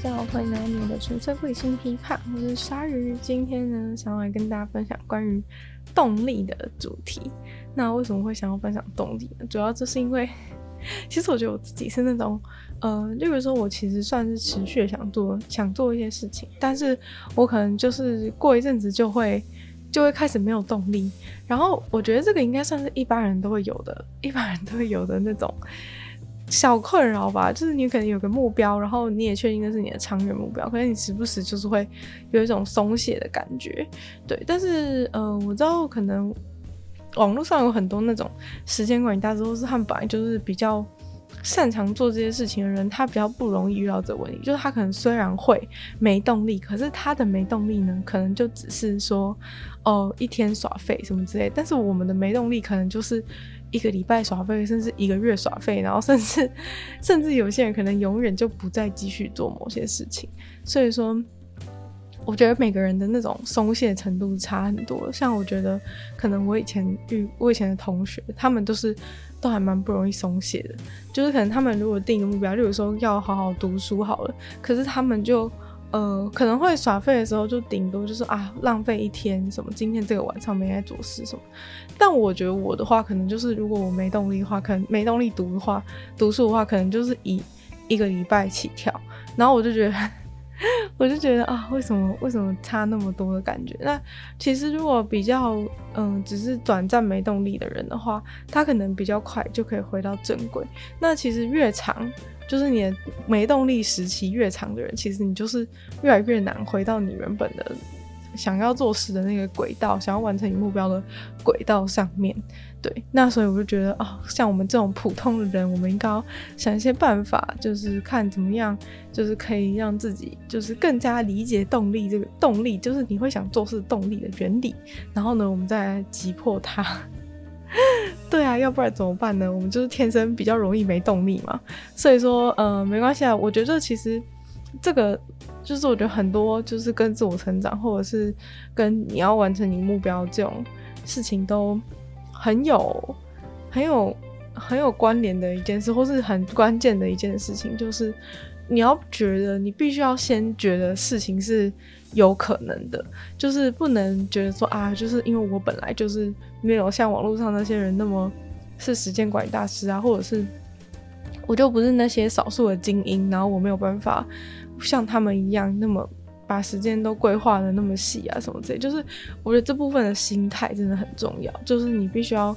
家好，欢迎来你的纯粹理性批判，我是鲨鱼。今天呢，想要来跟大家分享关于动力的主题。那为什么会想要分享动力呢？主要就是因为，其实我觉得我自己是那种，呃，例如说，我其实算是持续想做想做一些事情，但是我可能就是过一阵子就会就会开始没有动力。然后我觉得这个应该算是一般人都会有的，一般人都会有的那种。小困扰吧，就是你可能有个目标，然后你也确定那是你的长远目标，可是你时不时就是会有一种松懈的感觉，对。但是，呃，我知道可能网络上有很多那种时间管理大师，或是他们本来就是比较擅长做这些事情的人，他比较不容易遇到这个问题。就是他可能虽然会没动力，可是他的没动力呢，可能就只是说，哦，一天耍废什么之类。但是我们的没动力可能就是。一个礼拜耍废，甚至一个月耍废，然后甚至 甚至有些人可能永远就不再继续做某些事情。所以说，我觉得每个人的那种松懈程度差很多。像我觉得，可能我以前遇我以前的同学，他们都是都还蛮不容易松懈的。就是可能他们如果定一个目标，例如说要好好读书好了，可是他们就。呃，可能会耍废的时候，就顶多就是啊，浪费一天什么，今天这个晚上没在做事什么。但我觉得我的话，可能就是如果我没动力的话，可能没动力读的话，读书的话，可能就是以一个礼拜起跳。然后我就觉得，我就觉得啊，为什么为什么差那么多的感觉？那其实如果比较嗯、只是短暂没动力的人的话，他可能比较快就可以回到正轨。那其实越长。就是你的没动力时期越长的人，其实你就是越来越难回到你原本的想要做事的那个轨道，想要完成你目标的轨道上面。对，那所以我就觉得、哦，像我们这种普通的人，我们应该要想一些办法，就是看怎么样，就是可以让自己就是更加理解动力这个动力，就是你会想做事动力的原理。然后呢，我们再来击破它。对啊，要不然怎么办呢？我们就是天生比较容易没动力嘛。所以说，呃，没关系啊。我觉得其实这个就是我觉得很多就是跟自我成长，或者是跟你要完成你目标这种事情都很有、很有、很有关联的一件事，或是很关键的一件事情，就是你要觉得你必须要先觉得事情是。有可能的，就是不能觉得说啊，就是因为我本来就是没有像网络上那些人那么是时间管理大师啊，或者是我就不是那些少数的精英，然后我没有办法像他们一样那么把时间都规划的那么细啊什么之类。就是我觉得这部分的心态真的很重要，就是你必须要。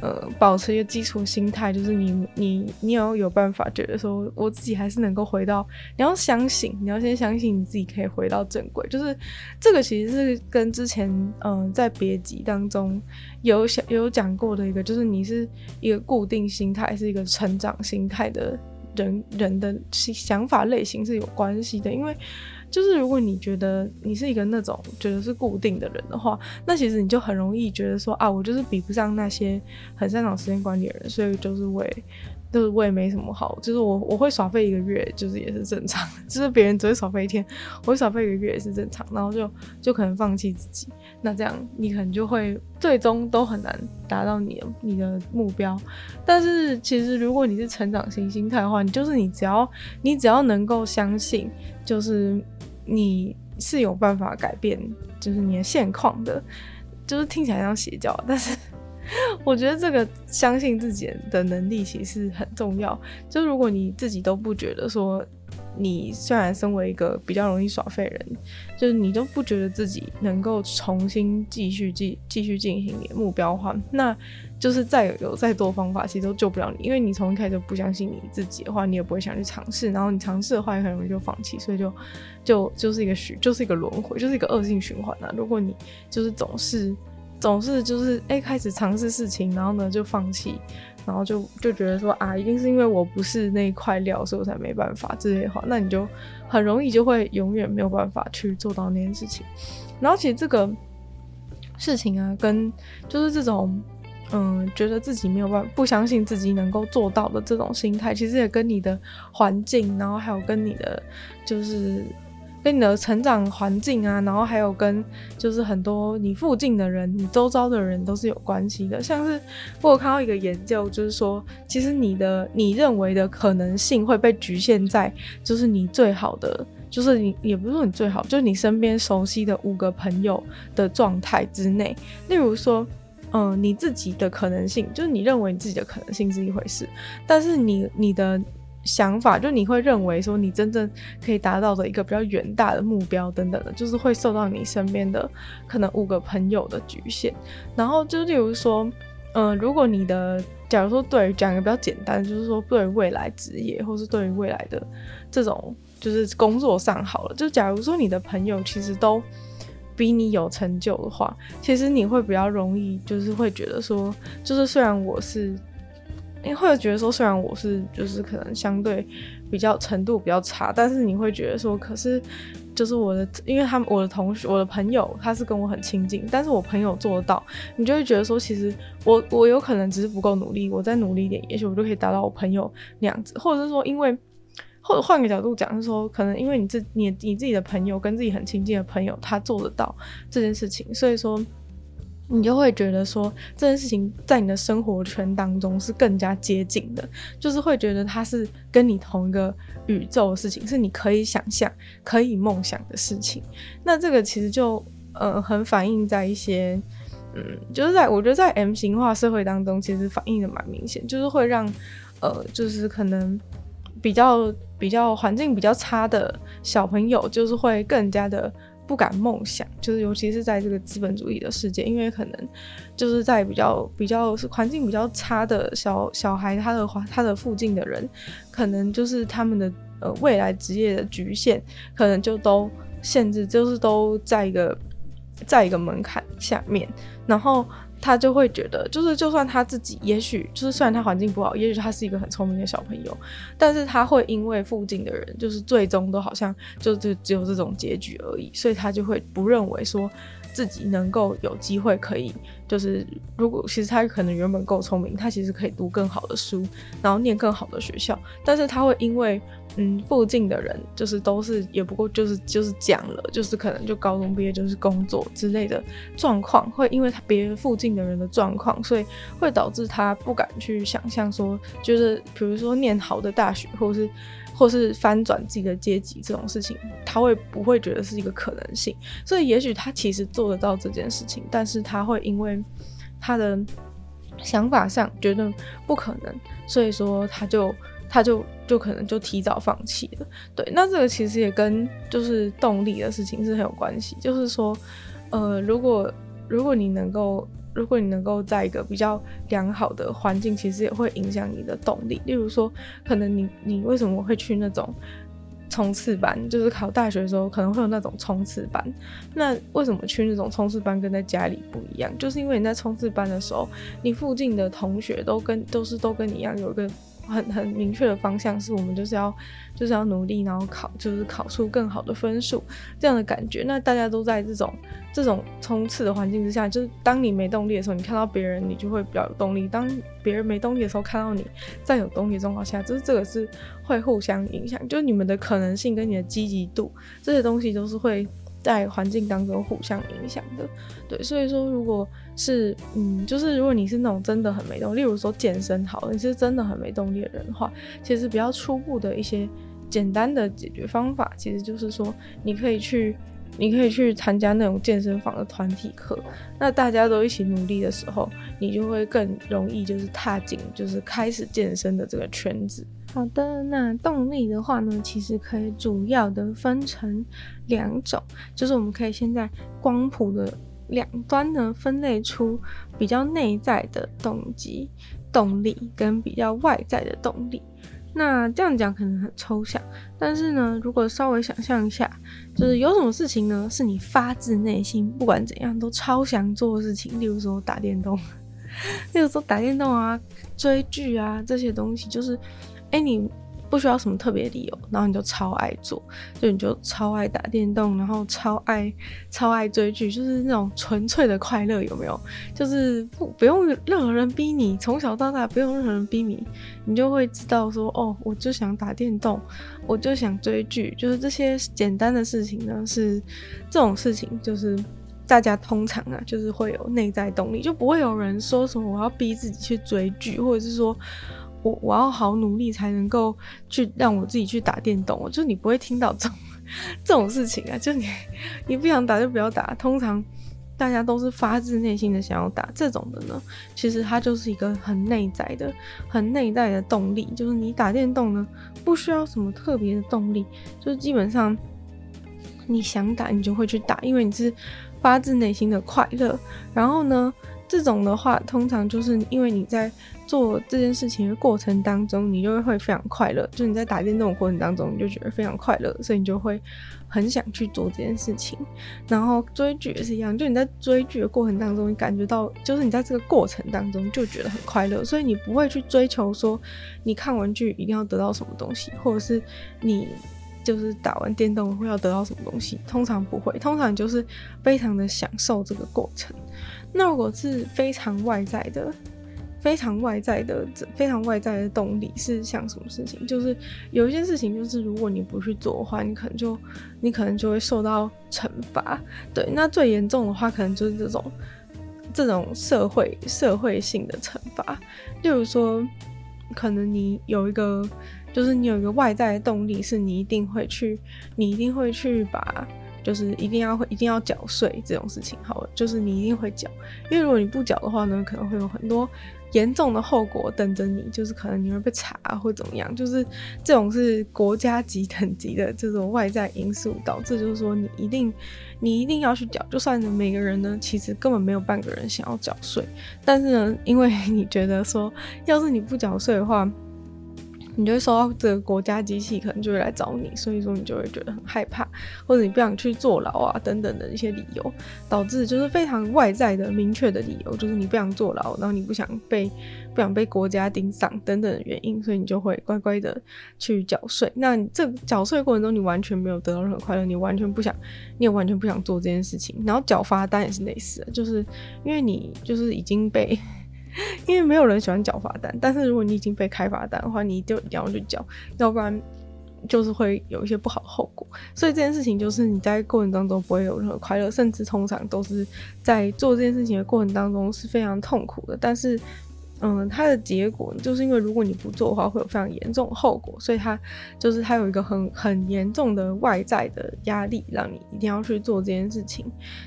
呃，保持一个基础心态，就是你你你要有办法觉得说，我自己还是能够回到。你要相信，你要先相信你自己可以回到正轨。就是这个其实是跟之前嗯、在别集当中有想有讲过的一个，就是你是一个固定心态，是一个成长心态的人人的想法类型是有关系的，因为。就是如果你觉得你是一个那种觉得是固定的人的话，那其实你就很容易觉得说啊，我就是比不上那些很擅长时间管理的人，所以就是我也，就是我也没什么好，就是我 我会耍废一个月，就是也是正常，就是别人只会耍废一天，我会耍废一个月也是正常，然后就就可能放弃自己，那这样你可能就会最终都很难达到你的你的目标。但是其实如果你是成长型心态的话，你就是你只要你只要能够相信，就是。你是有办法改变，就是你的现况的，就是听起来像邪教，但是 我觉得这个相信自己的能力其实很重要。就如果你自己都不觉得说。你虽然身为一个比较容易耍废人，就是你都不觉得自己能够重新继续继继续进行你的目标的话，那就是再有再多方法，其实都救不了你，因为你从一开始不相信你自己的话，你也不会想去尝试，然后你尝试的话，也很容易就放弃，所以就就就是一个循，就是一个轮回，就是一个恶性循环啊。如果你就是总是总是就是哎、开始尝试事情，然后呢就放弃。然后就就觉得说啊，一定是因为我不是那一块料，所以我才没办法之类的话，那你就很容易就会永远没有办法去做到那件事情。然后其实这个事情啊，跟就是这种嗯，觉得自己没有办法，不相信自己能够做到的这种心态，其实也跟你的环境，然后还有跟你的就是。跟你的成长环境啊，然后还有跟就是很多你附近的人、你周遭的人都是有关系的。像是我看到一个研究，就是说，其实你的你认为的可能性会被局限在，就是你最好的，就是你也不是说你最好，就是你身边熟悉的五个朋友的状态之内。例如说，嗯、你自己的可能性，就是你认为你自己的可能性是一回事，但是你你的。想法就你会认为说你真正可以达到的一个比较远大的目标等等的，就是会受到你身边的可能五个朋友的局限。然后就例如说，嗯、如果你的假如说对讲一个比较简单，就是说对于未来职业或是对于未来的这种就是工作上好了，就假如说你的朋友其实都比你有成就的话，其实你会比较容易就是会觉得说，就是虽然我是。你会觉得说，虽然我是就是可能相对比较程度比较差，但是你会觉得说，可是就是我的，因为他们我的同学、我的朋友，他是跟我很亲近，但是我朋友做得到，你就会觉得说，其实我我有可能只是不够努力，我再努力一点，也许我就可以达到我朋友那样子，或者是说，因为或者换个角度讲，是说可能因为你自你你自己的朋友跟自己很亲近的朋友，他做得到这件事情，所以说。你就会觉得说这件事情在你的生活圈当中是更加接近的，就是会觉得它是跟你同一个宇宙的事情，是你可以想象、可以梦想的事情。那这个其实就呃很反映在一些嗯，就是在我觉得在 M 型化社会当中，其实反映的蛮明显，就是会让呃就是可能比较比较环境比较差的小朋友，就是会更加的。不敢梦想，就是尤其是在这个资本主义的世界，因为可能就是在比较比较是环境比较差的小小孩，他的他的附近的人，可能就是他们的呃未来职业的局限，可能就都限制，就是都在一个在一个门槛下面，然后。他就会觉得，就是就算他自己，也许就是虽然他环境不好，也许他是一个很聪明的小朋友，但是他会因为附近的人，就是最终都好像就就只有这种结局而已，所以他就会不认为说自己能够有机会可以，就是如果其实他可能原本够聪明，他其实可以读更好的书，然后念更好的学校，但是他会因为。嗯，附近的人就是都是，也不过就是就是讲了，就是可能就高中毕业就是工作之类的状况，会因为他别人附近的人的状况，所以会导致他不敢去想象说，就是比如说念好的大学，或是或是翻转自己的阶级这种事情，他会不会觉得是一个可能性？所以也许他其实做得到这件事情，但是他会因为他的想法上觉得不可能，所以说他就。他就就可能就提早放弃了，对，那这个其实也跟就是动力的事情是很有关系，就是说，呃，如果如果你能够，如果你能够在一个比较良好的环境，其实也会影响你的动力。例如说，可能你你为什么会去那种冲刺班，就是考大学的时候可能会有那种冲刺班，那为什么去那种冲刺班跟在家里不一样？就是因为你在冲刺班的时候，你附近的同学都跟都是都跟你一样有一个。很很明确的方向是我们就是要就是要努力，然后考就是考出更好的分数这样的感觉。那大家都在这种这种冲刺的环境之下，就是当你没动力的时候，你看到别人，你就会比较有动力；当别人没动力的时候，看到你在有动力的状况下，就是这个是会互相影响，就是你们的可能性跟你的积极度这些东西都是会。在环境当中互相影响的，对，所以说，如果是，嗯，就是如果你是那种真的很没动力，例如说健身好，你是真的很没动力的人的话，其实比较初步的一些简单的解决方法，其实就是说，你可以去，你可以去参加那种健身房的团体课，那大家都一起努力的时候，你就会更容易就是踏进，就是开始健身的这个圈子。好的，那动力的话呢，其实可以主要的分成两种，就是我们可以先在光谱的两端呢分类出比较内在的动机、动力跟比较外在的动力。那这样讲可能很抽象，但是呢，如果稍微想象一下，就是有什么事情呢，是你发自内心不管怎样都超想做的事情，例如说打电动。例如说打电动啊、追剧啊这些东西，就是，哎、你。不需要什么特别理由，然后你就超爱做，就你就超爱打电动，然后超爱超爱追剧，就是那种纯粹的快乐，有没有？就是不不用任何人逼你，从小到大不用任何人逼你，你就会知道说，哦，我就想打电动，我就想追剧，就是这些简单的事情呢，是这种事情，就是大家通常啊，就是会有内在动力，就不会有人说什么我要逼自己去追剧，或者是说。我我要好努力才能够去让我自己去打电动，就你不会听到这种 这种事情啊，就你 你不想打就不要打。通常大家都是发自内心的想要打这种的呢，其实它就是一个很内在的、很内在的动力。就是你打电动呢，不需要什么特别的动力，就是基本上你想打你就会去打，因为你是发自内心的快乐。然后呢，这种的话通常就是因为你在。做这件事情的过程当中，你就会非常快乐。就你在打电动的过程当中，你就觉得非常快乐，所以你就会很想去做这件事情。然后追剧也是一样，就你在追剧的过程当中，你感觉到就是你在这个过程当中就觉得很快乐，所以你不会去追求说你看完剧一定要得到什么东西，或者是你就是打完电动会要得到什么东西。通常不会，通常就是非常的享受这个过程。那如果是非常外在的。非常外在的，非常外在的动力是像什么事情？就是有一件事情，就是如果你不去做的话，你可能就你可能就会受到惩罚。对，那最严重的话，可能就是这种这种社会社会性的惩罚。例如说，可能你有一个，就是你有一个外在的动力，是你一定会去，你一定会去把。就是一定要会一定要缴税这种事情，好了，就是你一定会缴，因为如果你不缴的话呢，可能会有很多严重的后果等着你，就是可能你会被查或怎么样，就是这种是国家级等级的这种外在因素导致，就是说你一定你一定要去缴，就算是每个人呢，其实根本没有半个人想要缴税，但是呢，因为你觉得说，要是你不缴税的话。你就会收到这个国家机器可能就会来找你，所以说你就会觉得很害怕，或者你不想去坐牢啊等等的一些理由，导致就是非常外在的明确的理由，就是你不想坐牢，然后你不想被不想被国家盯上等等的原因，所以你就会乖乖的去缴税。那这缴税过程中，你完全没有得到任何快乐，你完全不想，你也完全不想做这件事情。然后缴罚单也是类似的，就是因为你就是已经被。因为没有人喜欢缴罚单，但是如果你已经被开罚单的话，你就一定要去缴，要不然就是会有一些不好的后果。所以这件事情就是你在过程当中不会有任何快乐，甚至通常都是在做这件事情的过程当中是非常痛苦的。但是。嗯，它的结果就是因为如果你不做的话，会有非常严重的后果，所以它就是它有一个很很严重的外在的压力，让你一定要去做这件事情。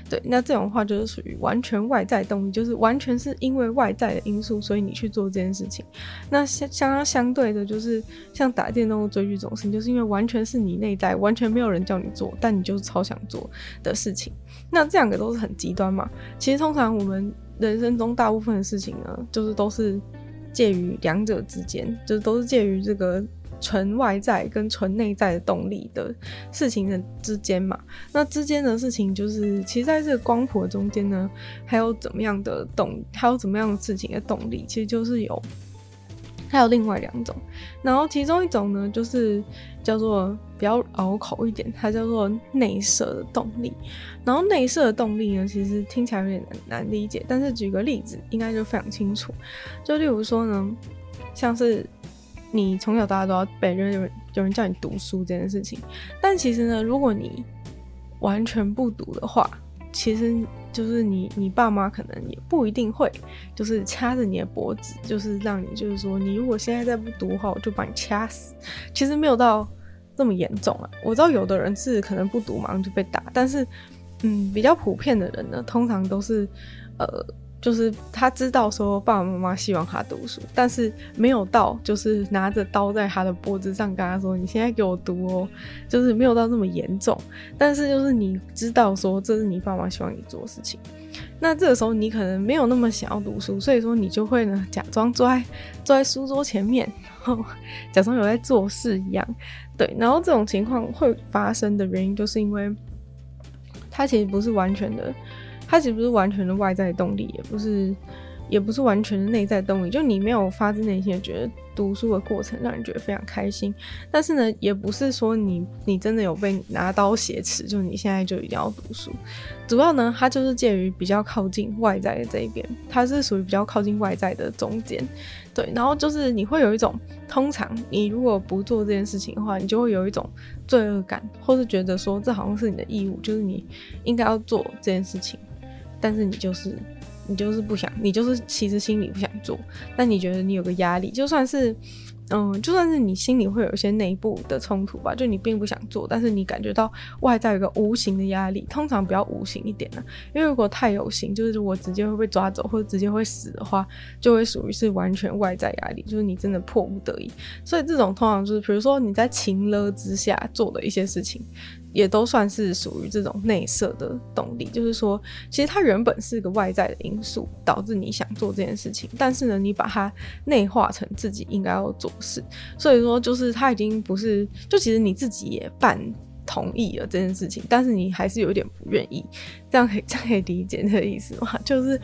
对，那这种话就是属于完全外在动力，就是完全是因为外在的因素，所以你去做这件事情。那相相相对的，就是像打电动、追剧这种事情，就是因为完全是你内在，完全没有人叫你做，但你就是超想做的事情。那这两个都是很极端嘛。其实通常我们。人生中大部分的事情呢，就是都是介于两者之间，就是都是介于这个纯外在跟纯内在的动力的事情的之间嘛。那之间的事情，就是其实在这个光谱中间呢，还有怎么样的动，还有怎么样的事情的动力，其实就是有。还有另外两种，然后其中一种呢，就是叫做比较拗口一点，它叫做内射的动力。然后内射的动力呢，其实听起来有点难难理解，但是举个例子，应该就非常清楚。就例如说呢，像是你从小到大都要背，就是有人有人叫你读书这件事情，但其实呢，如果你完全不读的话，其实。就是你，你爸妈可能也不一定会，就是掐着你的脖子，就是让你，就是说，你如果现在再不读的话，我就把你掐死。其实没有到这么严重啊。我知道有的人是可能不读马上就被打，但是，嗯，比较普遍的人呢，通常都是，呃。就是他知道说爸爸妈妈希望他读书，但是没有到就是拿着刀在他的脖子上跟他说：“你现在给我读哦。”就是没有到这么严重，但是就是你知道说这是你爸妈希望你做的事情，那这个时候你可能没有那么想要读书，所以说你就会呢假装坐在坐在书桌前面，然后假装有在做事一样。对，然后这种情况会发生的原因，就是因为他其实不是完全的。它其实不是完全的外在动力，也不是，也不是完全的内在动力，就你没有发自内心的觉得读书的过程让你觉得非常开心，但是呢，也不是说你你真的有被拿刀挟持，就是你现在就一定要读书。主要呢，它就是介于比较靠近外在的这一边，它是属于比较靠近外在的中间。对，然后就是你会有一种，通常你如果不做这件事情的话，你就会有一种罪恶感，或是觉得说这好像是你的义务，就是你应该要做这件事情，但是你就是。你就是不想，你就是其实心里不想做，但你觉得你有个压力，就算是，嗯，就算是你心里会有一些内部的冲突吧，就你并不想做，但是你感觉到外在有个无形的压力，通常比较无形一点呢、啊，因为如果太有形，就是如果直接会被抓走或者直接会死的话，就会属于是完全外在压力，就是你真的迫不得已，所以这种通常就是，比如说你在情勒之下做的一些事情。也都算是属于这种内设的动力，就是说，其实它原本是个外在的因素导致你想做这件事情，但是呢，你把它内化成自己应该要做事，所以说就是它已经不是，就其实你自己也办同意了这件事情，但是你还是有点不愿意，这样可以 这样可以理解这个意思吗？就是。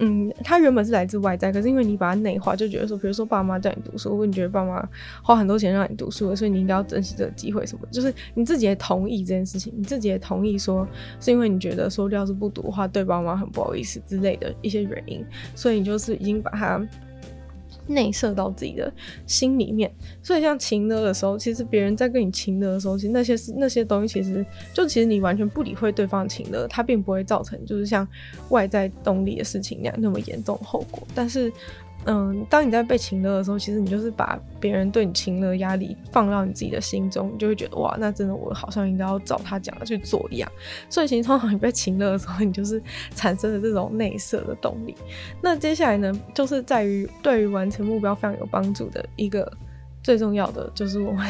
嗯，它原本是来自外在，可是因为你把它内化，就觉得说，比如说爸妈叫你读书，如果你觉得爸妈花很多钱让你读书，所以你应该要珍惜这个机会什么，就是你自己也同意这件事情，你自己也同意说，是因为你觉得说要是不读的话，对爸妈很不好意思之类的一些原因，所以你就是已经把它。内射到自己的心里面，所以像情勒的时候，其实别人在跟你情勒的时候，其实那些那些东西，其实就其实你完全不理会对方情勒，它并不会造成就是像外在动力的事情那样那么严重后果，但是。嗯，当你在被情勒的时候，其实你就是把别人对你情勒压力放到你自己的心中，你就会觉得哇，那真的我好像应该要照他讲的去做一样。所以，其实通常你被情勒的时候，你就是产生了这种内射的动力。那接下来呢，就是在于对于完成目标非常有帮助的一个最重要的，就是我们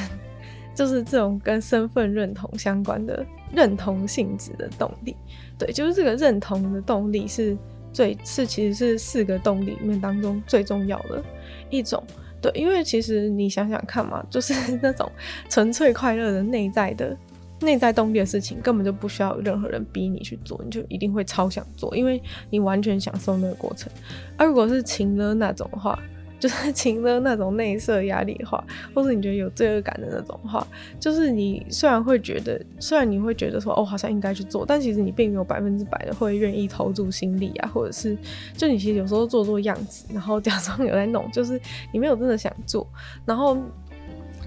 就是这种跟身份认同相关的认同性质的动力。对，就是这个认同的动力是。最是其实是四个动力里面当中最重要的一种，对，因为其实你想想看嘛，就是 那种纯粹快乐的内在的内在动力的事情，根本就不需要任何人逼你去做，你就一定会超想做，因为你完全享受那个过程。而如果是情的那种的话，就是 情的那种内设压力的话，或是你觉得有罪恶感的那种话，就是你虽然会觉得，虽然你会觉得说哦，好像应该去做，但其实你并没有百分之百的会愿意投注心力啊，或者是就你其实有时候做做样子，然后 假装有在弄，就是你没有真的想做，然后。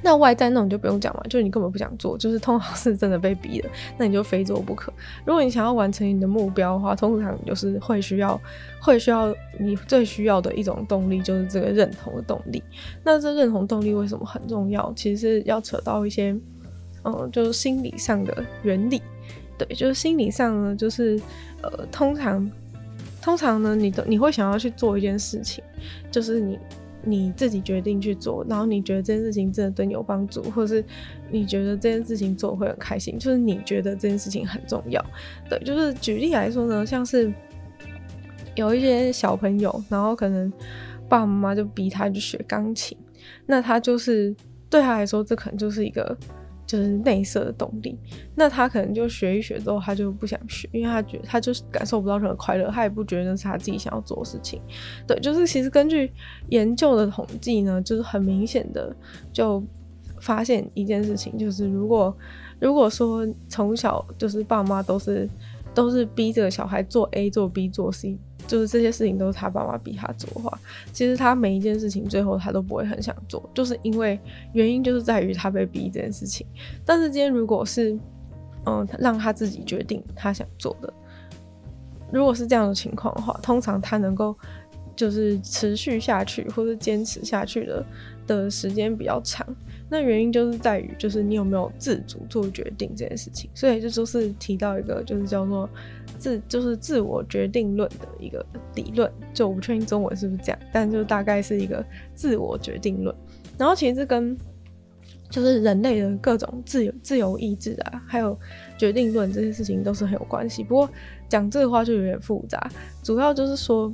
那外在那种就不用讲嘛，就是你根本不想做，就是通常是真的被逼的，那你就非做不可。如果你想要完成你的目标的话，通常就是会需要，会需要你最需要的一种动力，就是这个认同的动力。那这认同动力为什么很重要？其实是要扯到一些，嗯，就是心理上的原理。对，就是心理上呢，就是呃，通常，通常呢，你的你会想要去做一件事情，就是你。你自己决定去做，然后你觉得这件事情真的对你有帮助，或是你觉得这件事情做会很开心，就是你觉得这件事情很重要。对，就是举例来说呢，像是有一些小朋友，然后可能爸爸妈妈就逼他去学钢琴，那他就是对他来说，这可能就是一个。就是内射的动力，那他可能就学一学之后，他就不想学，因为他觉他就是感受不到任何快乐，他也不觉得那是他自己想要做的事情。对，就是其实根据研究的统计呢，就是很明显的就发现一件事情，就是如果如果说从小就是爸妈都是都是逼着小孩做 A 做 B 做 C。就是这些事情都是他爸妈逼他做的话，其实他每一件事情最后他都不会很想做，就是因为原因就是在于他被逼这件事情。但是今天如果是，嗯，让他自己决定他想做的，如果是这样的情况的话，通常他能够就是持续下去或者坚持下去的的时间比较长。那原因就是在于，就是你有没有自主做决定这件事情。所以这就是提到一个，就是叫做自，就是自我决定论的一个理论。就我不确定中文是不是这样，但就大概是一个自我决定论。然后其实跟就是人类的各种自由、自由意志啊，还有决定论这些事情都是很有关系。不过讲这个话就有点复杂，主要就是说。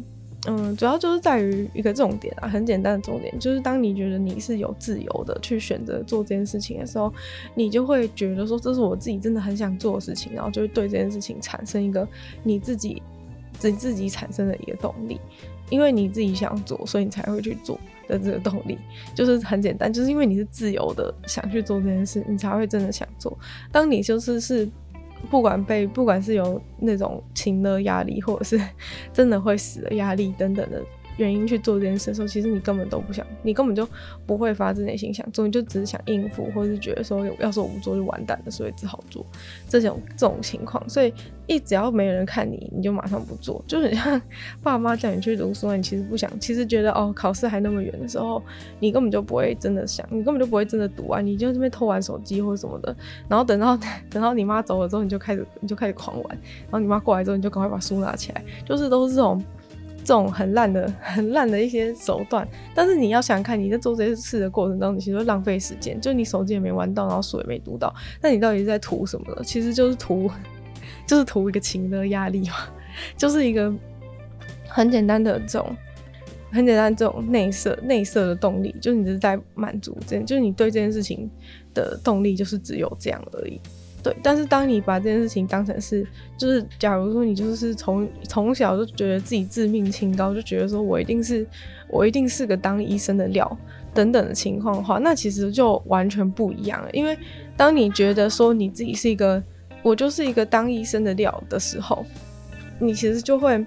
嗯，主要就是在于一个重点啊，很简单的重点，就是当你觉得你是有自由的去选择做这件事情的时候，你就会觉得说，这是我自己真的很想做的事情，然后就会对这件事情产生一个你自己自自己产生的一个动力。因为你自己想做，所以你才会去做的这个动力，就是很简单，就是因为你是自由的想去做这件事，你才会真的想做。当你就是是不管被不管是有那种情的压力，或者是真的会死的压力等等的。原因去做这件事的时候，其实你根本都不想，你根本就不会发自内心想做，你就只是想应付，或者是觉得说，要是我不做就完蛋了，所以只好做这种这种情况。所以一只要没人看你，你就马上不做，就很像爸妈叫你去读书，你其实不想，其实觉得哦，考试还那么远的时候，你根本就不会真的想，你根本就不会真的读啊，你就这边偷玩手机或者什么的，然后等到 等到你妈走了之后，你就开始你就开始狂玩，然后你妈过来之后，你就赶快把书拿起来，就是都是这种。这种很烂的、很烂的一些手段，但是你要想看，你在做这些事的过程当中，你其实浪费时间，就你手机也没玩到，然后书也没读到，那你到底是在图什么呢？其实就是图，就是图一个情的压力嘛，就是一个很简单的这种、很简单这种内射、内射的动力，就是你是在满足这，就是你对这件事情的动力，就是只有这样而已。对，但是当你把这件事情当成是，就是假如说你就是从从小就觉得自己自命清高，就觉得说我一定是我一定是个当医生的料等等的情况的话，那其实就完全不一样了。因为当你觉得说你自己是一个我就是一个当医生的料的时候，你其实就会。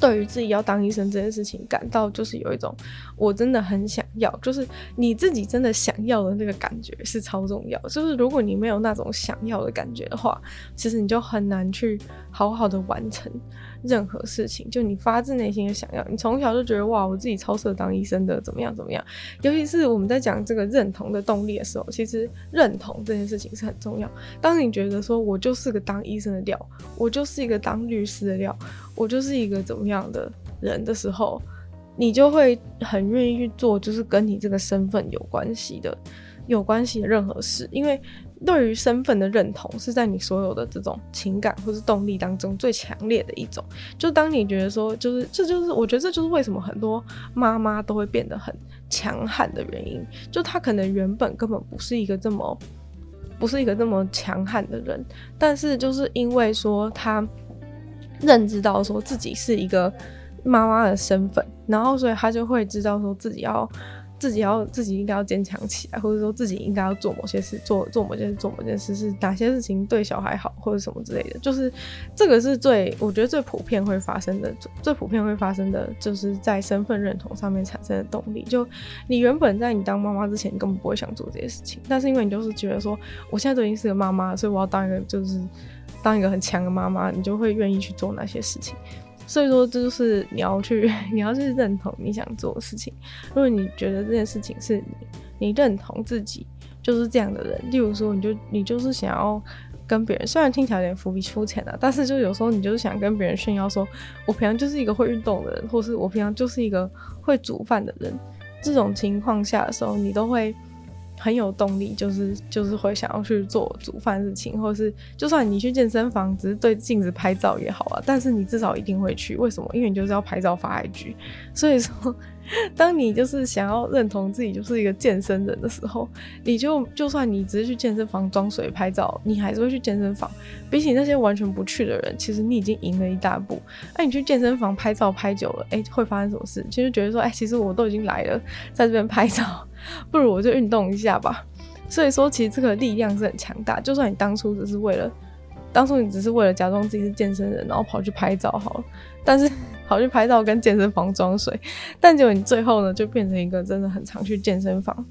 对于自己要当医生这件事情，感到就是有一种我真的很想要，就是你自己真的想要的那个感觉是超重要。就是如果你没有那种想要的感觉的话，其实你就很难去好好的完成。任何事情，就你发自内心的想要，你从小就觉得哇，我自己超适合当医生的，怎么样怎么样？尤其是我们在讲这个认同的动力的时候，其实认同这件事情是很重要。当你觉得说我就是个当医生的料，我就是一个当律师的料，我就是一个怎么样的人的时候，你就会很愿意去做，就是跟你这个身份有关系的、有关系的任何事，因为。对于身份的认同，是在你所有的这种情感或是动力当中最强烈的一种。就当你觉得说，就是这就是我觉得这就是为什么很多妈妈都会变得很强悍的原因。就她可能原本根本不是一个这么不是一个这么强悍的人，但是就是因为说她认知到说自己是一个妈妈的身份，然后所以她就会知道说自己要。自己要自己应该要坚强起来，或者说自己应该要做某些事，做做某件事，做某件事是哪些事情对小孩好，或者什么之类的。就是这个是最我觉得最普遍会发生的，最普遍会发生的就是在身份认同上面产生的动力。就你原本在你当妈妈之前，根本不会想做这些事情，但是因为你就是觉得说，我现在都已经是个妈妈，所以我要当一个就是当一个很强的妈妈，你就会愿意去做那些事情。所以说，这就是你要去，你要去认同你想做的事情。如果你觉得这件事情是你，你认同自己就是这样的人，例如说，你就你就是想要跟别人，虽然听起来有点浮皮肤浅的，但是就有时候你就是想跟别人炫耀说，我平常就是一个会运动的人，或是我平常就是一个会煮饭的人。这种情况下的时候，你都会。很有动力，就是就是会想要去做煮饭事情，或者是就算你去健身房，只是对镜子拍照也好啊，但是你至少一定会去。为什么？因为你就是要拍照发 IG。所以说，当你就是想要认同自己就是一个健身人的时候，你就就算你只是去健身房装水拍照，你还是会去健身房。比起那些完全不去的人，其实你已经赢了一大步。哎，你去健身房拍照拍久了，哎，会发生什么事？其实觉得说，哎，其实我都已经来了，在这边拍照。不如我就运动一下吧。所以说，其实这个力量是很强大。就算你当初只是为了，当初你只是为了假装自己是健身人，然后跑去拍照好了。但是跑去拍照跟健身房装水，但结果你最后呢，就变成一个真的很常去健身房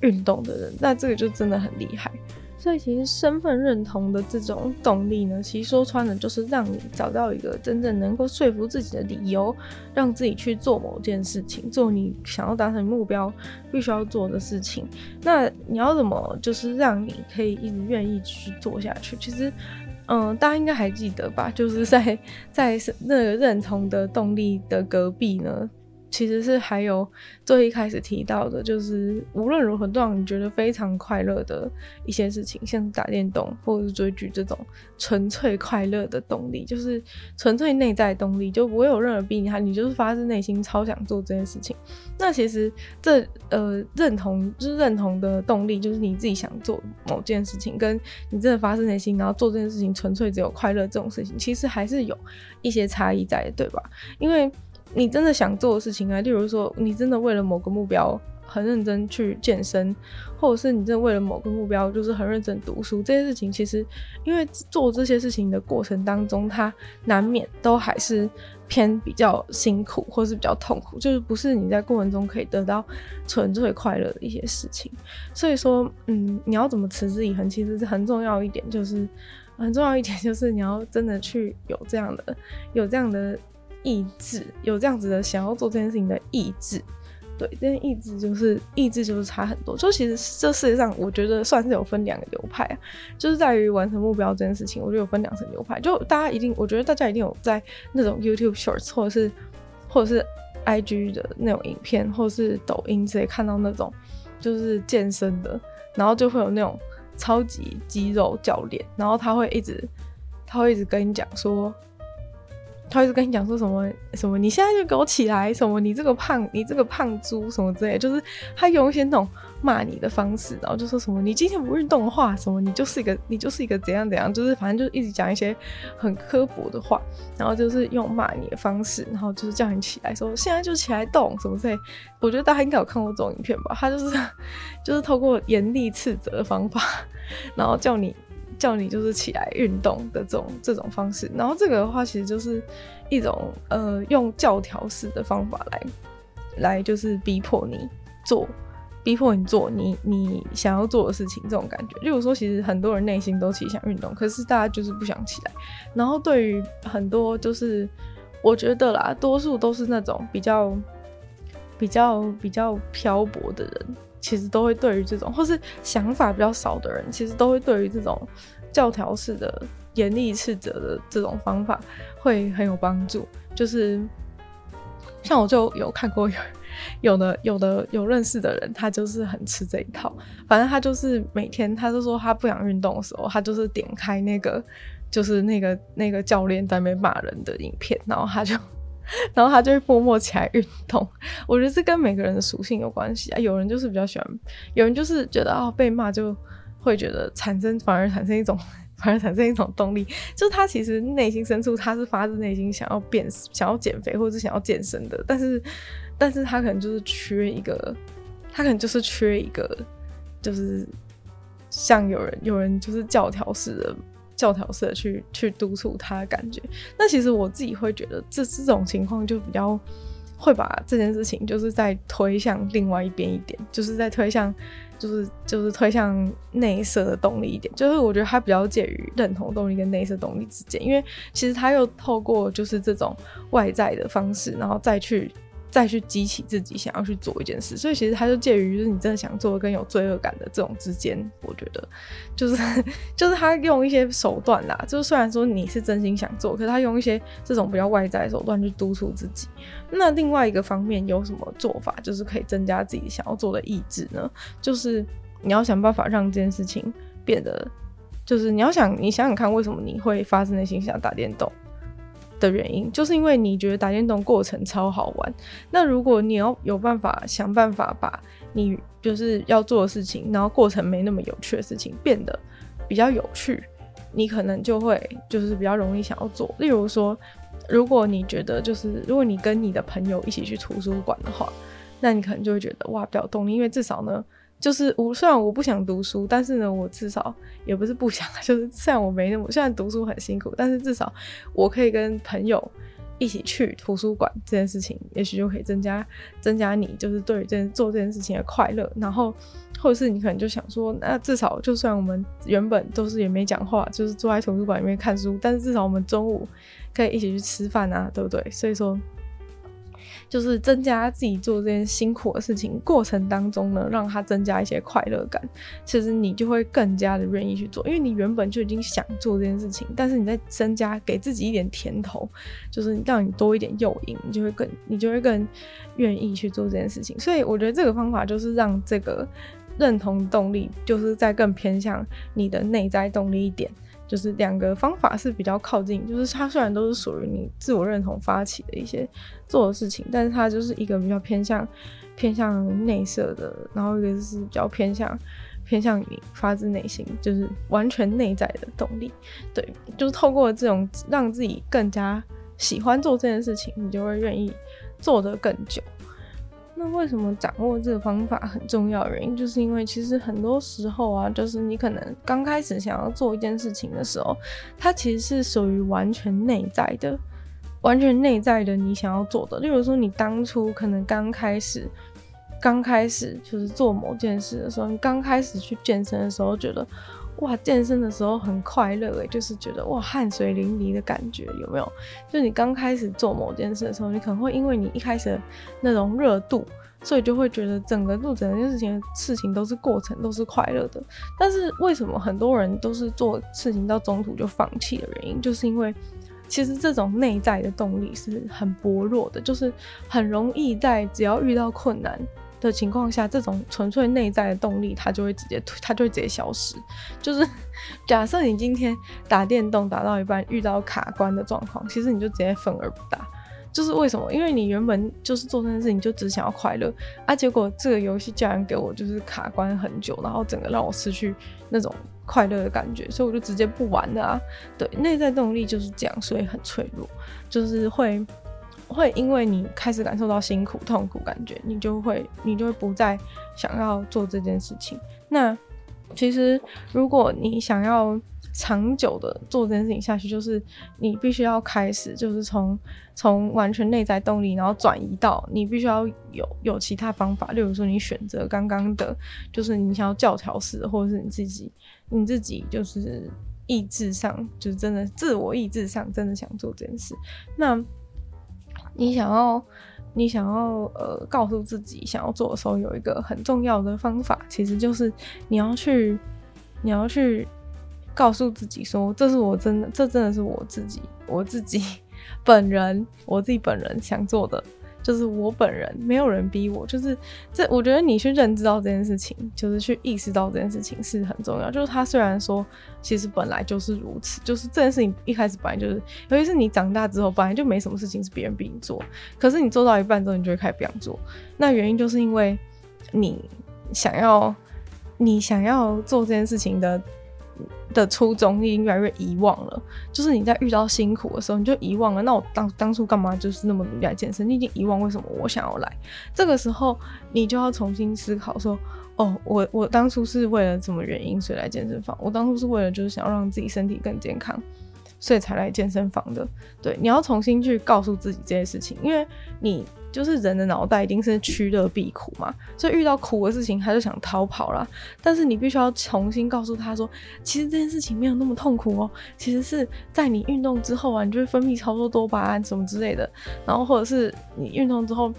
运动的人。那这个就真的很厉害。所以其实身份认同的这种动力呢，其实说穿了就是让你找到一个真正能够说服自己的理由，让自己去做某件事情，做你想要达成目标必须要做的事情。那你要怎么就是让你可以一直愿意去做下去？其实，嗯，大家应该还记得吧？就是在在那个认同的动力的隔壁呢。其实是还有最一开始提到的，就是无论如何都让你觉得非常快乐的一些事情，像打电动或者是追剧这种纯粹快乐的动力，就是纯粹内在动力，就不会有任何逼你，你就是发自内心超想做这件事情。那其实这呃认同就是认同的动力，就是你自己想做某件事情，跟你真的发自内心然后做这件事情纯粹只有快乐这种事情，其实还是有一些差异在的，对吧？因为你真的想做的事情啊，例如说你真的为了某个目标。很认真去健身，或者是你真的为了某个目标，就是很认真读书，这些事情其实，因为做这些事情的过程当中，它难免都还是偏比较辛苦，或是比较痛苦，就是不是你在过程中可以得到纯粹快乐的一些事情。所以说，嗯，你要怎么持之以恒，其实是很重要一点，就是很重要一点，就是你要真的去有这样的，有这样的意志，有这样子的想要做这件事情的意志。对，这件意志就是意志就是差很多。就其实这世界上，我觉得算是有分两个流派啊，就是在于完成目标这件事情，我觉得有分两层流派。就大家一定，我觉得大家一定有在那种 YouTube Shorts 或者是或者是 IG 的那种影片，或者是抖音之类看到那种就是健身的，然后就会有那种超级肌肉教练，然后他会一直他会一直跟你讲说。他会跟你讲说什么什么，你现在就给我起来，什么你这个胖，你这个胖猪什么之类，就是他用一些那种骂你的方式，然后就说什么你今天不运动的话，什么你就是一个你就是一个怎样怎样，就是反正就一直讲一些很刻薄的话，然后就是用骂你的方式，然后就是叫你起来，说现在就起来动什么之类。我觉得大家应该有看过这种影片吧？他就是就是透过严厉斥责的方法，然后叫你。叫你就是起来运动的这种这种方式，然后这个的话其实就是一种呃用教条式的方法来来就是逼迫你做，逼迫你做你你想要做的事情这种感觉。例如说，其实很多人内心都其实想运动，可是大家就是不想起来。然后对于很多就是我觉得啦，多数都是那种比较比较比较漂泊的人。其实都会对于这种，或是想法比较少的人，其实都会对于这种教条式的严厉斥责的这种方法会很有帮助。就是像我就有看过有有的有的有认识的人，他就是很吃这一套。反正他就是每天，他就说他不想运动的时候，他就是点开那个就是那个那个教练在那边骂人的影片，然后他就。然后他就会默默起来运动，我觉得这跟每个人的属性有关系啊。有人就是比较喜欢，有人就是觉得啊、被骂就会觉得产生，反而产生一种，反而产生一种动力，就是他其实内心深处他是发自内心想要变，想要减肥或者是想要健身的，但是，但是他可能就是缺一个，他可能就是缺一个，就是像有人有人就是教条式的。教条式去去督促他的感觉，那其实我自己会觉得这这种情况就比较会把这件事情就是在推向另外一边一点，就是在推向就是就是推向内射的动力一点，就是我觉得它比较介于认同动力跟内射动力之间，因为其实他又透过就是这种外在的方式，然后再去。再去激起自己想要去做一件事，所以其实它就介于就是你真的想做跟有罪恶感的这种之间，我觉得就是 就是他用一些手段啦，就是虽然说你是真心想做，可是他用一些这种比较外在手段去督促自己。那另外一个方面有什么做法，就是可以增加自己想要做的意志呢？就是你要想办法让这件事情变得，就是你要想你想想看，为什么你会发自内心想打电动？的原因就是因为你觉得打电动过程超好玩。那如果你要有办法想办法把你就是要做的事情，然后过程没那么有趣的事情变得比较有趣，你可能就会就是比较容易想要做。例如说，如果你觉得就是如果你跟你的朋友一起去图书馆的话，那你可能就会觉得哇，比较动力，因为至少呢。就是我虽然我不想读书，但是呢，我至少也不是不想，就是虽然我没那么，虽然读书很辛苦，但是至少我可以跟朋友一起去图书馆这件事情，也许就可以增加增加你就是对于这件做这件事情的快乐。然后或者是你可能就想说，那至少就算我们原本都是也没讲话，就是坐在图书馆里面看书，但是至少我们中午可以一起去吃饭啊，对不对？所以说。就是增加自己做这件辛苦的事情过程当中呢，让它增加一些快乐感，其实你就会更加的愿意去做，因为你原本就已经想做这件事情，但是你再增加给自己一点甜头，就是让你多一点诱因，你就会更你就会更愿意去做这件事情。所以我觉得这个方法就是让这个认同动力，就是再更偏向你的内在动力一点。就是两个方法是比较靠近，就是它虽然都是属于你自我认同发起的一些做的事情，但是它就是一个比较偏向偏向内射的，然后一个是比较偏向偏向你发自内心，就是完全内在的动力。对，就是透过这种让自己更加喜欢做这件事情，你就会愿意做得更久。那为什么掌握这个方法很重要原因，就是因为其实很多时候啊，就是你可能刚开始想要做一件事情的时候，它其实是属于完全内在的，完全内在的你想要做的。例如说，你当初可能刚开始，刚开始就是做某件事的时候，你刚开始去健身的时候，觉得哇，健身的时候很快乐诶，就是觉得哇，汗水淋漓的感觉有没有？就你刚开始做某件事的时候，你可能会因为你一开始的那种热度，所以就会觉得整个做整件事情的事情都是过程，都是快乐的。但是为什么很多人都是做事情到中途就放弃的原因，就是因为其实这种内在的动力是很薄弱的，就是很容易在只要遇到困难的情况下，这种纯粹内在的动力，它就会直接它就会直接消失。就是 假设你今天打电动打到一半遇到卡关的状况，其实你就直接愤而不打。就是为什么？因为你原本就是做这件事情，就只想要快乐啊，结果这个游戏竟然给我就是卡关很久，然后整个让我失去那种快乐的感觉，所以我就直接不玩了啊。对，内在动力就是这样，所以很脆弱，就是会。会因为你开始感受到辛苦、痛苦感觉，你就会你就会不再想要做这件事情。那其实如果你想要长久的做这件事情下去，就是你必须要开始，就是从从完全内在动力，然后转移到你必须要有有其他方法。例如说，你选择刚刚的，就是你想要教条式，或者是你自己你自己就是意志上，就是真的自我意志上真的想做这件事，那。你想要，你想要，呃，告诉自己想要做的时候，有一个很重要的方法，其实就是你要去，你要去告诉自己说，这是我真的，这真的是我自己，我自己 本人，我自己本人想做的。就是我本人，没有人逼我。就是这，我觉得你去认知到这件事情，就是去意识到这件事情是很重要。就是他虽然说，其实本来就是如此，就是这件事情一开始本来就是，尤其是你长大之后，本来就没什么事情是别人逼你做。可是你做到一半之后，你就会开始不想做。那原因就是因为你想要，你想要做这件事情的。的初衷你已经越来越遗忘了，就是你在遇到辛苦的时候，你就遗忘了。那我当当初干嘛就是那么努力来健身？你已经遗忘为什么我想要来。这个时候，你就要重新思考说：哦，我我当初是为了什么原因所以来健身房？我当初是为了就是想要让自己身体更健康，所以才来健身房的。对，你要重新去告诉自己这些事情，因为你。就是人的脑袋一定是趋乐避苦嘛，所以遇到苦的事情他就想逃跑啦。但是你必须要重新告诉他说，其实这件事情没有那么痛苦哦。其实是在你运动之后啊，你就会分泌超多多巴胺什么之类的。然后或者是你运动之后，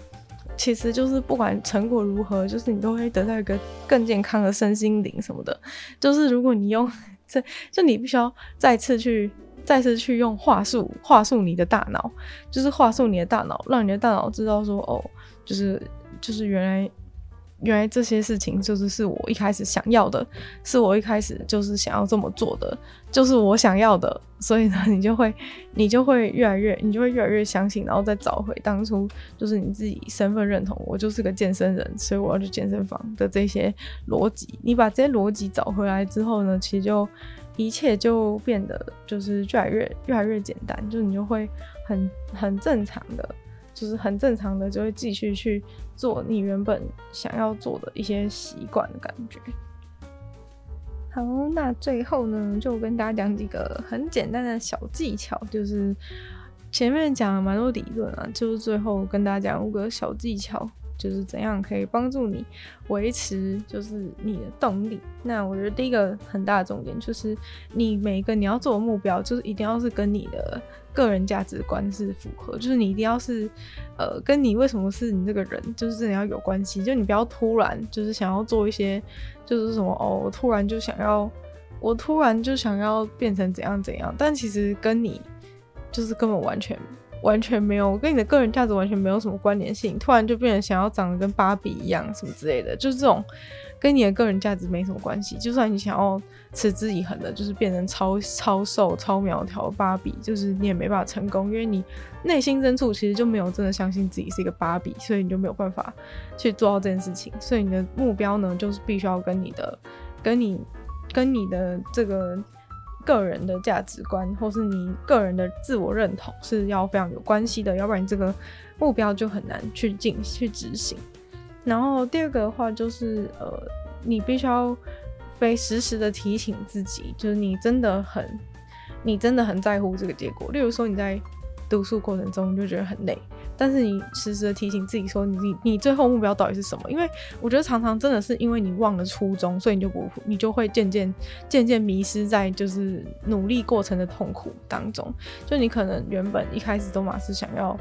其实就是不管成果如何，就是你都会得到一个更健康的身心灵什么的。就是如果你用 这，就你必须要再次去。再次去用话术，话术你的大脑，就是话术你的大脑，让你的大脑知道说，哦，就是就是原来原来这些事情就是是我一开始想要的，是我一开始就是想要这么做的，就是我想要的，所以呢，你就会你就会越来越，你就会越来越相信，然后再找回当初就是你自己身份认同，我就是个健身人，所以我要去健身房的这些逻辑。你把这些逻辑找回来之后呢，其实就。一切就变得就是越来越越来越简单，就你就会很很正常的，就是很正常的就会继续去做你原本想要做的一些习惯的感觉。好，那最后呢，就跟大家讲几个很简单的小技巧，就是前面讲了蛮多理论啊，就是最后跟大家讲五个小技巧。就是怎样可以帮助你维持，就是你的动力。那我觉得第一个很大的重点就是，你每一个你要做的目标，就是一定要是跟你的个人价值观是符合。就是你一定要是，呃，跟你为什么是你这个人，就是真的要有关系。就你不要突然就是想要做一些，就是什么哦，我突然就想要，我突然就想要变成怎样怎样，但其实跟你就是根本完全。完全没有，跟你的个人价值完全没有什么关联性。突然就变成想要长得跟芭比一样什么之类的，就是这种跟你的个人价值没什么关系。就算你想要持之以恒的，就是变成超超瘦、超苗条芭比，就是你也没办法成功，因为你内心深处其实就没有真的相信自己是一个芭比，所以你就没有办法去做到这件事情。所以你的目标呢，就是必须要跟你的、跟你、跟你的这个。个人的价值观或是你个人的自我认同是要非常有关系的，要不然这个目标就很难去进去执行。然后第二个的话就是呃，你必须要非时时的提醒自己，就是你真的很，你真的很在乎这个结果。例如说你在读书过程中你就觉得很累。但是你时时的提醒自己说你，你最后目标到底是什么？因为我觉得常常真的是因为你忘了初衷，所以你就不你就会渐渐渐渐迷失在就是努力过程的痛苦当中。就你可能原本一开始都嘛是想要。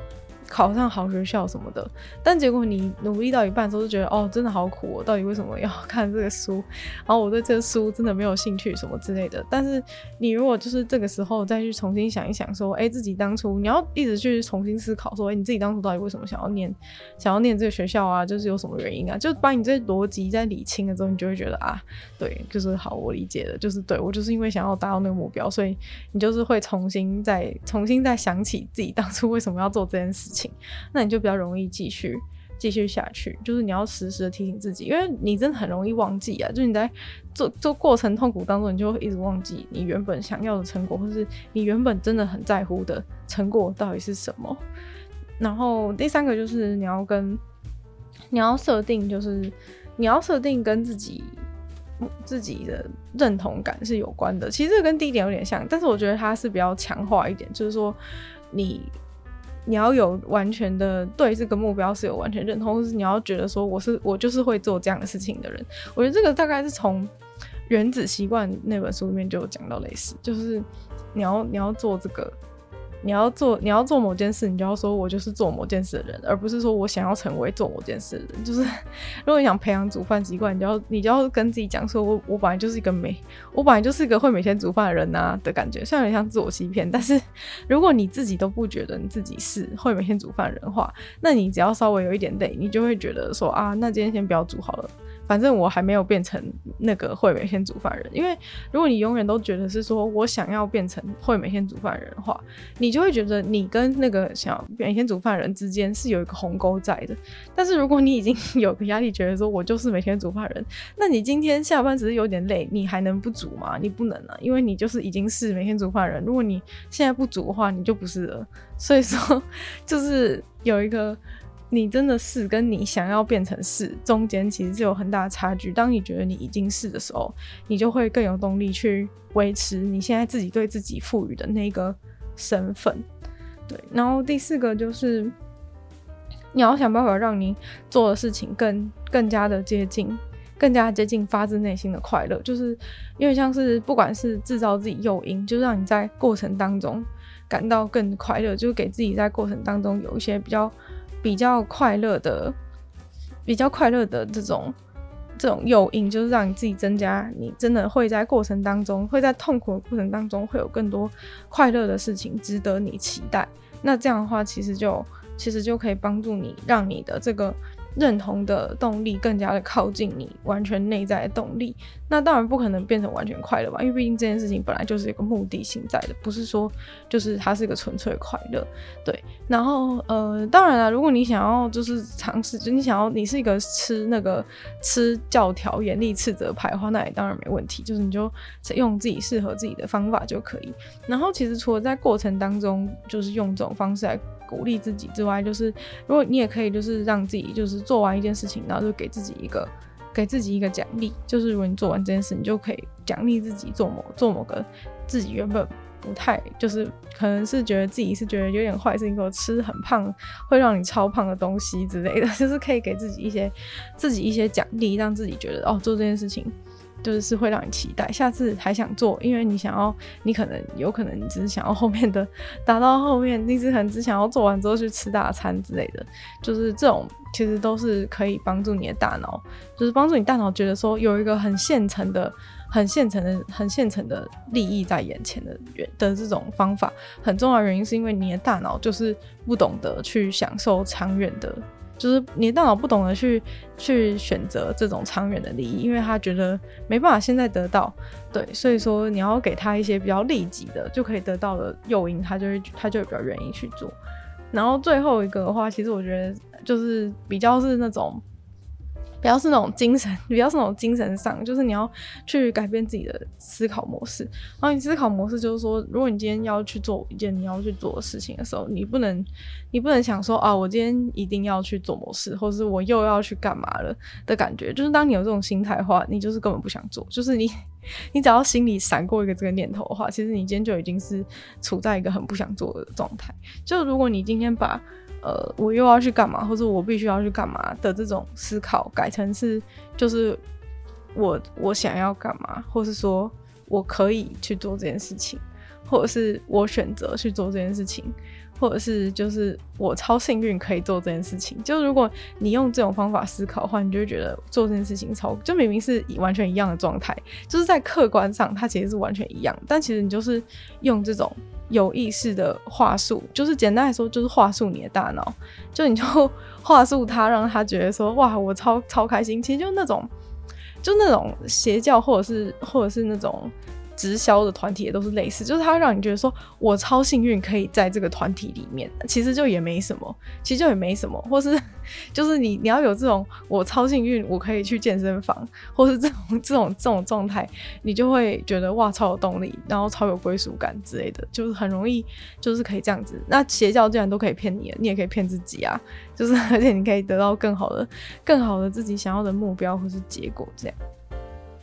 考上好学校什么的，但结果你努力到一半的时候就觉得哦，真的好苦，我到底为什么要看这个书？然后我对这个书真的没有兴趣什么之类的。但是你如果就是这个时候再去重新想一想，说，哎，自己当初你要一直去重新思考，说，哎，你自己当初到底为什么想要念，想要念这个学校啊？就是有什么原因啊？就把你这些逻辑再理清了之后，你就会觉得啊，对，就是好，我理解了，就是对我就是因为想要达到那个目标，所以你就是会重新再重新再想起自己当初为什么要做这件事。情那你就比较容易继续继续下去，就是你要时时的提醒自己，因为你真的很容易忘记啊，就是你在做做过程痛苦当中，你就会一直忘记你原本想要的成果，或是你原本真的很在乎的成果到底是什么。然后第三个就是你要跟你要设定，就是你要设定跟自己自己的认同感是有关的。其实这跟第一点有点像，但是我觉得它是比较强化一点，就是说你。你要有完全的对这个目标是有完全认同，或是你要觉得说我是我就是会做这样的事情的人。我觉得这个大概是从《原子习惯》那本书里面就有讲到类似，就是你要你要做这个。你要做你要做某件事，你就要说我就是做某件事的人，而不是说我想要成为做某件事的人。就是 如果你想培养煮饭习惯，你就要你就要跟自己讲说，我我本来就是一个每我本来就是一个会每天煮饭的人呐的感觉，虽然有点像自我欺骗，但是 如果你自己都不觉得你自己是会每天煮饭的人的话，那你只要稍微有一点累，你就会觉得说啊，那今天先不要煮好了。反正我还没有变成那个会每天煮饭人，因为如果你永远都觉得是说我想要变成会每天煮饭人的话，你就会觉得你跟那个想每天煮饭人之间是有一个鸿沟在的。但是如果你已经有个压力，觉得说我就是每天煮饭人，那你今天下班只是有点累，你还能不煮吗？你不能啊，因为你就是已经是每天煮饭人。如果你现在不煮的话，你就不是了。所以说，就是有一个。你真的是跟你想要变成是中间其实是有很大的差距。当你觉得你已经是的时候，你就会更有动力去维持你现在自己对自己赋予的那个身份。对，然后第四个就是你要想办法让你做的事情更更加的接近，更加接近发自内心的快乐。就是因为像是不管是制造自己诱因，就让你在过程当中感到更快乐，就是给自己在过程当中有一些比较。比较快乐的，比较快乐的这种这种诱因，就是让你自己增加，你真的会在过程当中，会在痛苦的过程当中，会有更多快乐的事情值得你期待。那这样的话，其实就其实就可以帮助你，让你的这个。认同的动力更加的靠近你完全内在的动力，那当然不可能变成完全快乐吧，因为毕竟这件事情本来就是一个目的性在的，不是说就是它是一个纯粹的快乐，对。然后呃，当然了，如果你想要就是尝试，就你想要你是一个吃那个吃教条严厉斥责派的话，那也当然没问题，就是你就用自己适合自己的方法就可以。然后其实除了在过程当中就是用这种方式来。鼓励自己之外，就是如果你也可以，就是让自己就是做完一件事情，然后就给自己一个给自己一个奖励。就是如果你做完这件事，你就可以奖励自己做某做某个自己原本不太就是可能是觉得自己是觉得有点坏事情，或者吃很胖会让你超胖的东西之类的，就是可以给自己一些自己一些奖励，让自己觉得哦，做这件事情。就是是会让你期待，下次还想做，因为你想要，你可能有可能你只是想要后面的达到后面，你只可能只想要做完之后去吃大餐之类的，就是这种其实都是可以帮助你的大脑，就是帮助你大脑觉得说有一个很现成的、很现成的、很现成的利益在眼前的原的这种方法，很重要的原因是因为你的大脑就是不懂得去享受长远的。就是你大脑不懂得去去选择这种长远的利益，因为他觉得没办法现在得到，对，所以说你要给他一些比较立即的就可以得到的诱因，他就会他就比较愿意去做。然后最后一个的话，其实我觉得就是比较是那种。比较是那种精神，比较是那种精神上，就是你要去改变自己的思考模式。然后你思考模式就是说，如果你今天要去做一件你要去做的事情的时候，你不能，你不能想说啊，我今天一定要去做某事，或是我又要去干嘛了的感觉。就是当你有这种心态的话，你就是根本不想做。就是你，你只要心里闪过一个这个念头的话，其实你今天就已经是处在一个很不想做的状态。就如果你今天把呃，我又要去干嘛，或者我必须要去干嘛的这种思考，改成是就是我我想要干嘛，或是说我可以去做这件事情，或者是我选择去做这件事情，或者是就是我超幸运可以做这件事情。就如果你用这种方法思考的话，你就会觉得做这件事情超就明明是完全一样的状态，就是在客观上它其实是完全一样，但其实你就是用这种。有意识的话术，就是简单来说，就是话术你的大脑，就你就话术他，让他觉得说，哇，我超超开心。其实就那种，就那种邪教，或者是或者是那种。直销的团体也都是类似，就是它让你觉得说，我超幸运可以在这个团体里面，其实就也没什么，其实就也没什么，或是 就是你你要有这种我超幸运，我可以去健身房，或是这种这种这种状态，你就会觉得哇超有动力，然后超有归属感之类的，就是很容易就是可以这样子。那邪教既然都可以骗你，你也可以骗自己啊，就是 而且你可以得到更好的更好的自己想要的目标或是结果这样。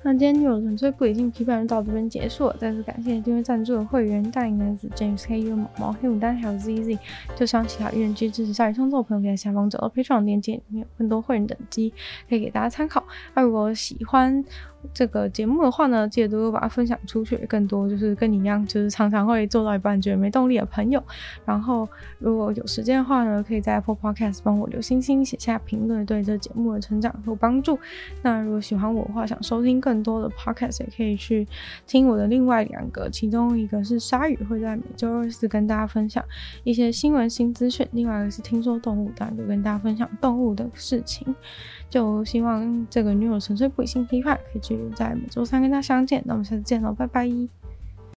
那今天就纯粹不理性批判就到这边结束了，再次感谢订阅赞助的会员大龄男子 James K U 毛毛黑牡丹还有 ZZ，就像其他愿意支持下雨创作的朋友，可以在下方找到 Patreon 链接，里面有更多会员等级可以给大家参考。那如果喜欢，这个节目的话呢，记得多多把它分享出去，更多就是跟你一样，就是常常会做到一半觉得没动力的朋友。然后，如果有时间的话呢，可以在 Apple Podcast 帮我留星星、写下评论，对这节目的成长有帮助。那如果喜欢我的话，想收听更多的 Podcast，也可以去听我的另外两个，其中一个是鲨鱼，会在每周二四跟大家分享一些新闻新资讯；另外一个是听说动物，当然就跟大家分享动物的事情。就希望这个女友纯粹不理性批判可以继续在每周三跟大家相见，那我们下次见喽，拜拜。